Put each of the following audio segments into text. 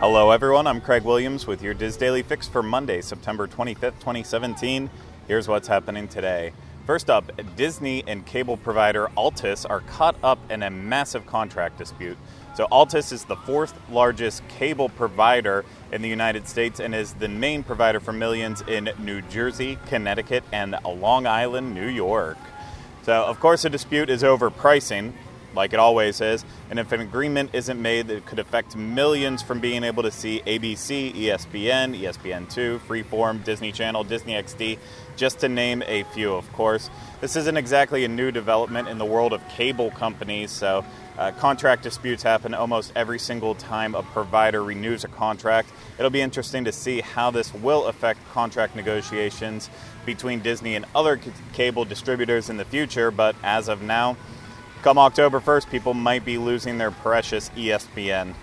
Hello, everyone. I'm Craig Williams with your DIS Daily Fix for Monday, September 25th, 2017. Here's what's happening today. First up, Disney and cable provider Altice are caught up in a massive contract dispute. So, Altice is the fourth largest cable provider in the United States and is the main provider for millions in New Jersey, Connecticut, and Long Island, New York. So, of course, the dispute is over pricing like it always is. And if an agreement isn't made that could affect millions from being able to see ABC, ESPN, ESPN2, Freeform, Disney Channel, Disney XD, just to name a few, of course. This isn't exactly a new development in the world of cable companies, so uh, contract disputes happen almost every single time a provider renews a contract. It'll be interesting to see how this will affect contract negotiations between Disney and other c- cable distributors in the future, but as of now, Come October 1st, people might be losing their precious ESPN.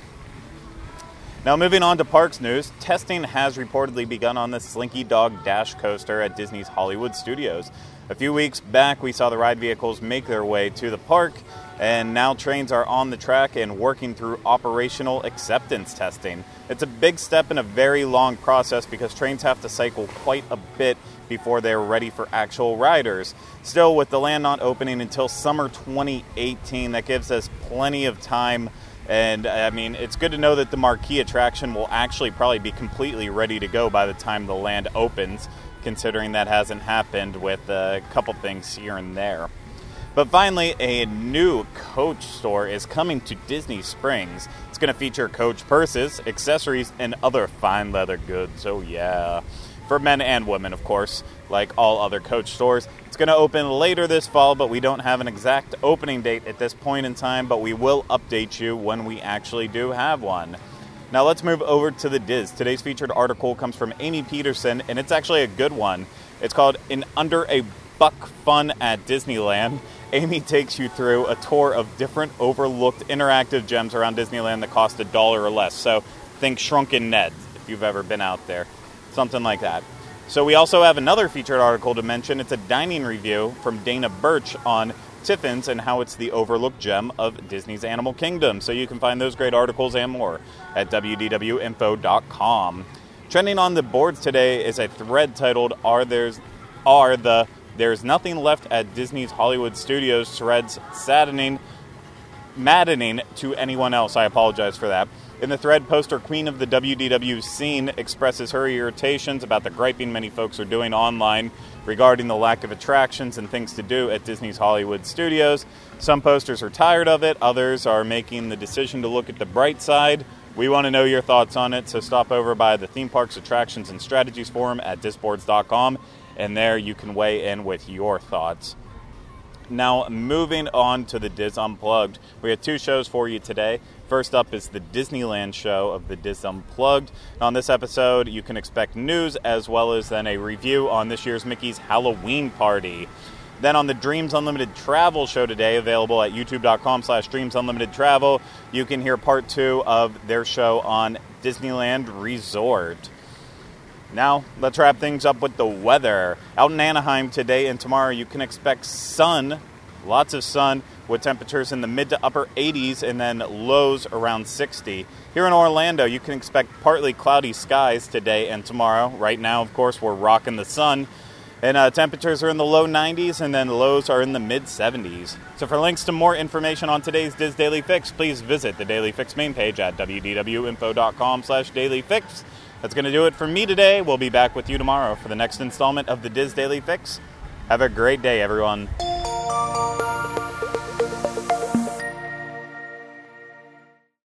Now, moving on to parks news, testing has reportedly begun on the Slinky Dog Dash coaster at Disney's Hollywood Studios. A few weeks back, we saw the ride vehicles make their way to the park, and now trains are on the track and working through operational acceptance testing. It's a big step in a very long process because trains have to cycle quite a bit before they're ready for actual riders. Still, with the land not opening until summer 2018, that gives us plenty of time. And I mean, it's good to know that the marquee attraction will actually probably be completely ready to go by the time the land opens, considering that hasn't happened with a couple things here and there. But finally, a new Coach store is coming to Disney Springs. It's going to feature Coach purses, accessories, and other fine leather goods. Oh, yeah for men and women, of course, like all other Coach stores. It's going to open later this fall, but we don't have an exact opening date at this point in time, but we will update you when we actually do have one. Now let's move over to the DIS. Today's featured article comes from Amy Peterson, and it's actually a good one. It's called In Under a Buck Fun at Disneyland. Amy takes you through a tour of different overlooked interactive gems around Disneyland that cost a dollar or less. So think Shrunken Ned if you've ever been out there something like that. So we also have another featured article to mention. It's a dining review from Dana Birch on Tiffins and how it's the overlooked gem of Disney's Animal Kingdom. So you can find those great articles and more at wdwinfo.com. Trending on the boards today is a thread titled "Are there's are the there's nothing left at Disney's Hollywood Studios threads saddening, maddening to anyone else." I apologize for that. In the thread, poster Queen of the WDW scene expresses her irritations about the griping many folks are doing online regarding the lack of attractions and things to do at Disney's Hollywood studios. Some posters are tired of it, others are making the decision to look at the bright side. We want to know your thoughts on it, so stop over by the Theme Parks Attractions and Strategies Forum at disboards.com, and there you can weigh in with your thoughts. Now, moving on to the DIS Unplugged, we have two shows for you today. First up is the Disneyland show of the DIS Unplugged. On this episode, you can expect news as well as then a review on this year's Mickey's Halloween party. Then on the Dreams Unlimited Travel show today, available at youtube.com slash Dreams Unlimited Travel, you can hear part two of their show on Disneyland Resort. Now, let's wrap things up with the weather. Out in Anaheim today and tomorrow, you can expect sun, lots of sun, with temperatures in the mid to upper 80s and then lows around 60. Here in Orlando, you can expect partly cloudy skies today and tomorrow. Right now, of course, we're rocking the sun. And uh, temperatures are in the low 90s and then lows are in the mid 70s. So, for links to more information on today's DIS Daily Fix, please visit the Daily Fix main page at wdwinfo.com slash dailyfix. That's going to do it for me today. We'll be back with you tomorrow for the next installment of the DIS Daily Fix. Have a great day, everyone.